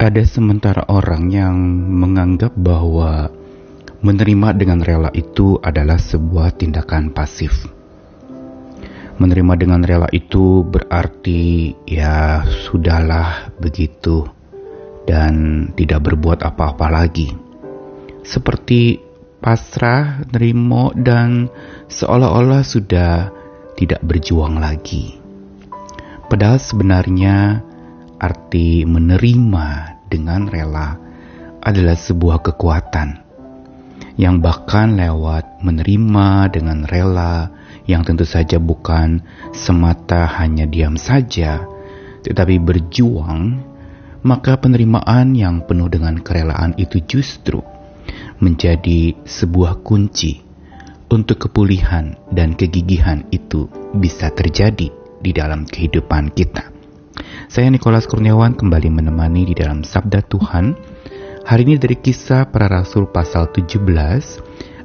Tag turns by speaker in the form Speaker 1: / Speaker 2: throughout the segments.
Speaker 1: Ada sementara orang yang menganggap bahwa menerima dengan rela itu adalah sebuah tindakan pasif. Menerima dengan rela itu berarti ya sudahlah begitu dan tidak berbuat apa-apa lagi. Seperti pasrah, nerimo dan seolah-olah sudah tidak berjuang lagi. Padahal sebenarnya arti menerima dengan rela adalah sebuah kekuatan yang bahkan lewat menerima dengan rela yang tentu saja bukan semata hanya diam saja tetapi berjuang maka penerimaan yang penuh dengan kerelaan itu justru menjadi sebuah kunci untuk kepulihan dan kegigihan itu bisa terjadi di dalam kehidupan kita. Saya Nikolas Kurniawan kembali menemani di dalam Sabda Tuhan. Hari ini dari kisah para rasul pasal 17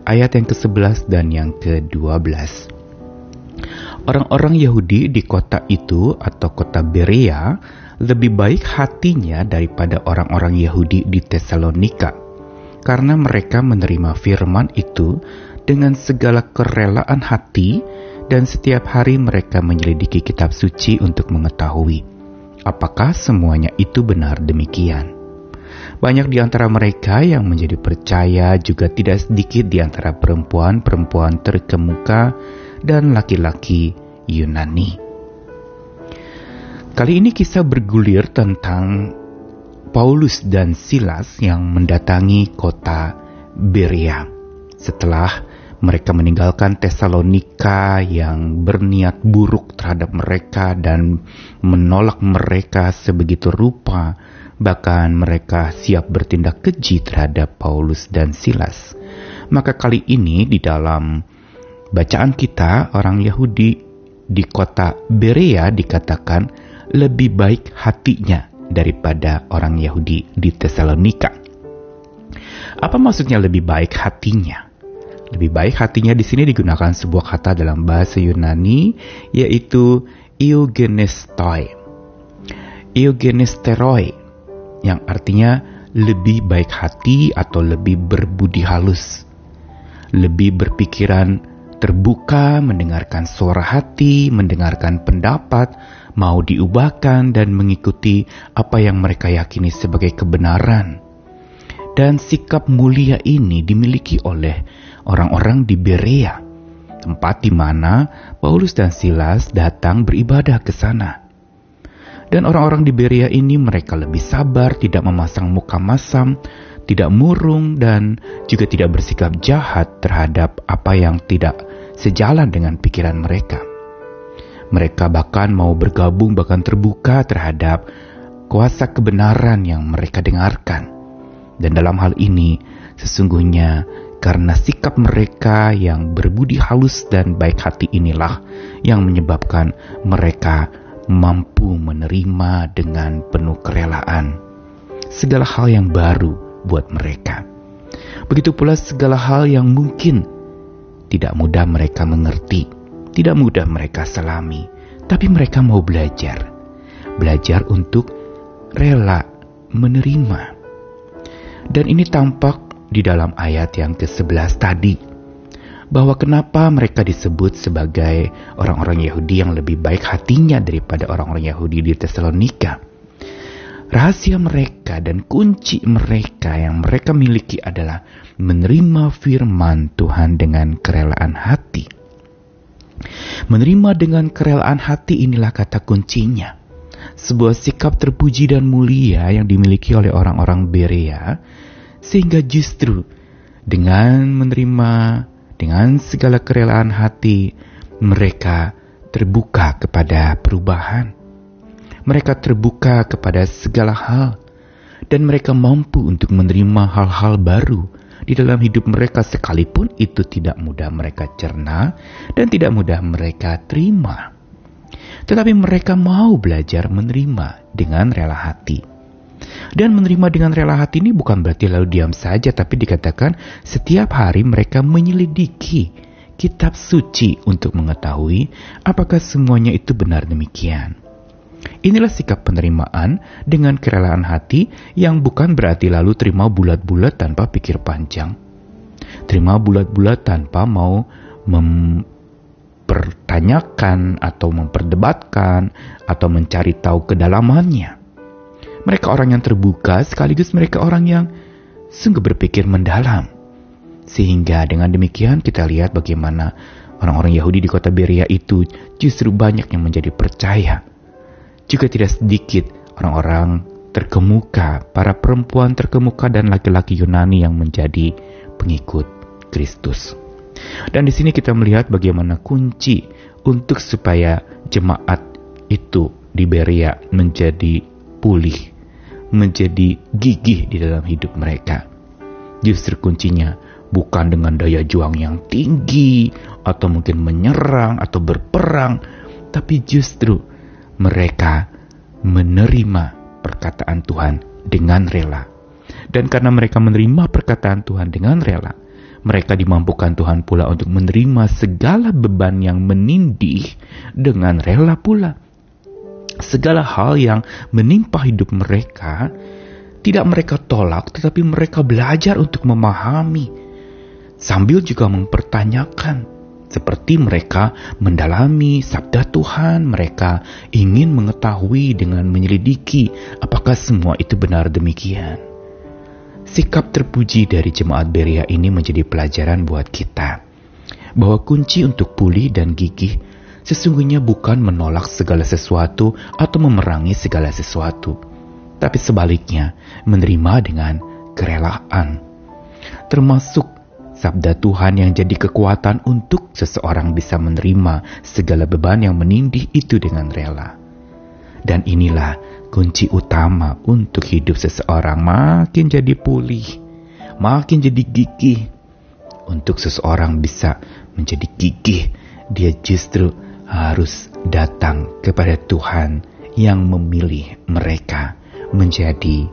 Speaker 1: ayat yang ke-11 dan yang ke-12. Orang-orang Yahudi di kota itu atau kota Berea lebih baik hatinya daripada orang-orang Yahudi di Tesalonika karena mereka menerima firman itu dengan segala kerelaan hati dan setiap hari mereka menyelidiki kitab suci untuk mengetahui Apakah semuanya itu benar demikian? Banyak di antara mereka yang menjadi percaya juga tidak sedikit di antara perempuan-perempuan terkemuka dan laki-laki Yunani. Kali ini kisah bergulir tentang Paulus dan Silas yang mendatangi kota Berea setelah mereka meninggalkan Tesalonika yang berniat buruk terhadap mereka dan menolak mereka sebegitu rupa, bahkan mereka siap bertindak keji terhadap Paulus dan Silas. Maka kali ini di dalam bacaan kita orang Yahudi di kota Berea dikatakan lebih baik hatinya daripada orang Yahudi di Tesalonika. Apa maksudnya lebih baik hatinya? Lebih baik hatinya di sini digunakan sebuah kata dalam bahasa Yunani yaitu eugenestoi. Eugenesteroi yang artinya lebih baik hati atau lebih berbudi halus. Lebih berpikiran terbuka, mendengarkan suara hati, mendengarkan pendapat, mau diubahkan dan mengikuti apa yang mereka yakini sebagai kebenaran. Dan sikap mulia ini dimiliki oleh orang-orang di Berea, tempat di mana Paulus dan Silas datang beribadah ke sana. Dan orang-orang di Berea ini mereka lebih sabar, tidak memasang muka masam, tidak murung, dan juga tidak bersikap jahat terhadap apa yang tidak sejalan dengan pikiran mereka. Mereka bahkan mau bergabung, bahkan terbuka terhadap kuasa kebenaran yang mereka dengarkan. Dan dalam hal ini, sesungguhnya karena sikap mereka yang berbudi halus dan baik hati inilah yang menyebabkan mereka mampu menerima dengan penuh kerelaan segala hal yang baru buat mereka. Begitu pula segala hal yang mungkin tidak mudah mereka mengerti, tidak mudah mereka selami, tapi mereka mau belajar. Belajar untuk rela menerima. Dan ini tampak di dalam ayat yang ke-11 tadi bahwa kenapa mereka disebut sebagai orang-orang Yahudi yang lebih baik hatinya daripada orang-orang Yahudi di Tesalonika. Rahasia mereka dan kunci mereka yang mereka miliki adalah menerima firman Tuhan dengan kerelaan hati. Menerima dengan kerelaan hati inilah kata kuncinya. Sebuah sikap terpuji dan mulia yang dimiliki oleh orang-orang Berea sehingga justru dengan menerima dengan segala kerelaan hati mereka terbuka kepada perubahan. Mereka terbuka kepada segala hal dan mereka mampu untuk menerima hal-hal baru di dalam hidup mereka sekalipun itu tidak mudah mereka cerna dan tidak mudah mereka terima. Tetapi mereka mau belajar menerima dengan rela hati. Dan menerima dengan rela hati ini bukan berarti lalu diam saja, tapi dikatakan setiap hari mereka menyelidiki kitab suci untuk mengetahui apakah semuanya itu benar demikian. Inilah sikap penerimaan dengan kerelaan hati yang bukan berarti lalu terima bulat-bulat tanpa pikir panjang. Terima bulat-bulat tanpa mau mempertanyakan atau memperdebatkan atau mencari tahu kedalamannya. Mereka orang yang terbuka sekaligus mereka orang yang sungguh berpikir mendalam. Sehingga dengan demikian kita lihat bagaimana orang-orang Yahudi di kota Beria itu justru banyak yang menjadi percaya. Juga tidak sedikit orang-orang terkemuka, para perempuan terkemuka dan laki-laki Yunani yang menjadi pengikut Kristus. Dan di sini kita melihat bagaimana kunci untuk supaya jemaat itu di Beria menjadi pulih menjadi gigih di dalam hidup mereka. Justru kuncinya bukan dengan daya juang yang tinggi atau mungkin menyerang atau berperang, tapi justru mereka menerima perkataan Tuhan dengan rela. Dan karena mereka menerima perkataan Tuhan dengan rela, mereka dimampukan Tuhan pula untuk menerima segala beban yang menindih dengan rela pula segala hal yang menimpa hidup mereka tidak mereka tolak, tetapi mereka belajar untuk memahami sambil juga mempertanyakan. Seperti mereka mendalami sabda Tuhan, mereka ingin mengetahui dengan menyelidiki apakah semua itu benar demikian. Sikap terpuji dari jemaat Beria ini menjadi pelajaran buat kita bahwa kunci untuk pulih dan gigih sesungguhnya bukan menolak segala sesuatu atau memerangi segala sesuatu, tapi sebaliknya menerima dengan kerelaan. Termasuk sabda Tuhan yang jadi kekuatan untuk seseorang bisa menerima segala beban yang menindih itu dengan rela. Dan inilah kunci utama untuk hidup seseorang makin jadi pulih, makin jadi gigih. Untuk seseorang bisa menjadi gigih, dia justru harus datang kepada Tuhan yang memilih mereka menjadi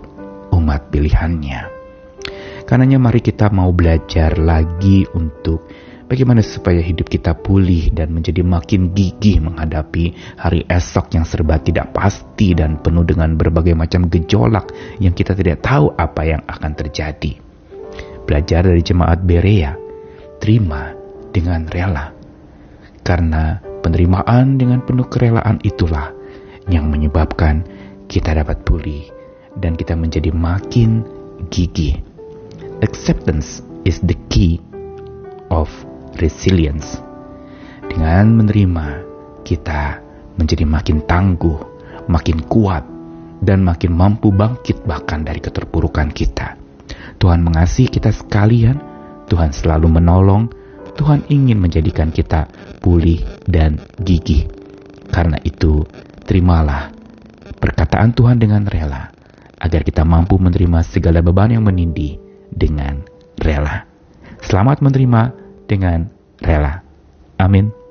Speaker 1: umat pilihannya. Karenanya mari kita mau belajar lagi untuk bagaimana supaya hidup kita pulih dan menjadi makin gigih menghadapi hari esok yang serba tidak pasti dan penuh dengan berbagai macam gejolak yang kita tidak tahu apa yang akan terjadi. Belajar dari jemaat Berea, terima dengan rela. Karena Penerimaan dengan penuh kerelaan itulah yang menyebabkan kita dapat pulih dan kita menjadi makin gigih. Acceptance is the key of resilience. Dengan menerima, kita menjadi makin tangguh, makin kuat, dan makin mampu bangkit bahkan dari keterpurukan kita. Tuhan mengasihi kita sekalian, Tuhan selalu menolong, Tuhan ingin menjadikan kita pulih dan gigih. Karena itu, terimalah perkataan Tuhan dengan rela, agar kita mampu menerima segala beban yang menindih dengan rela. Selamat menerima dengan rela. Amin.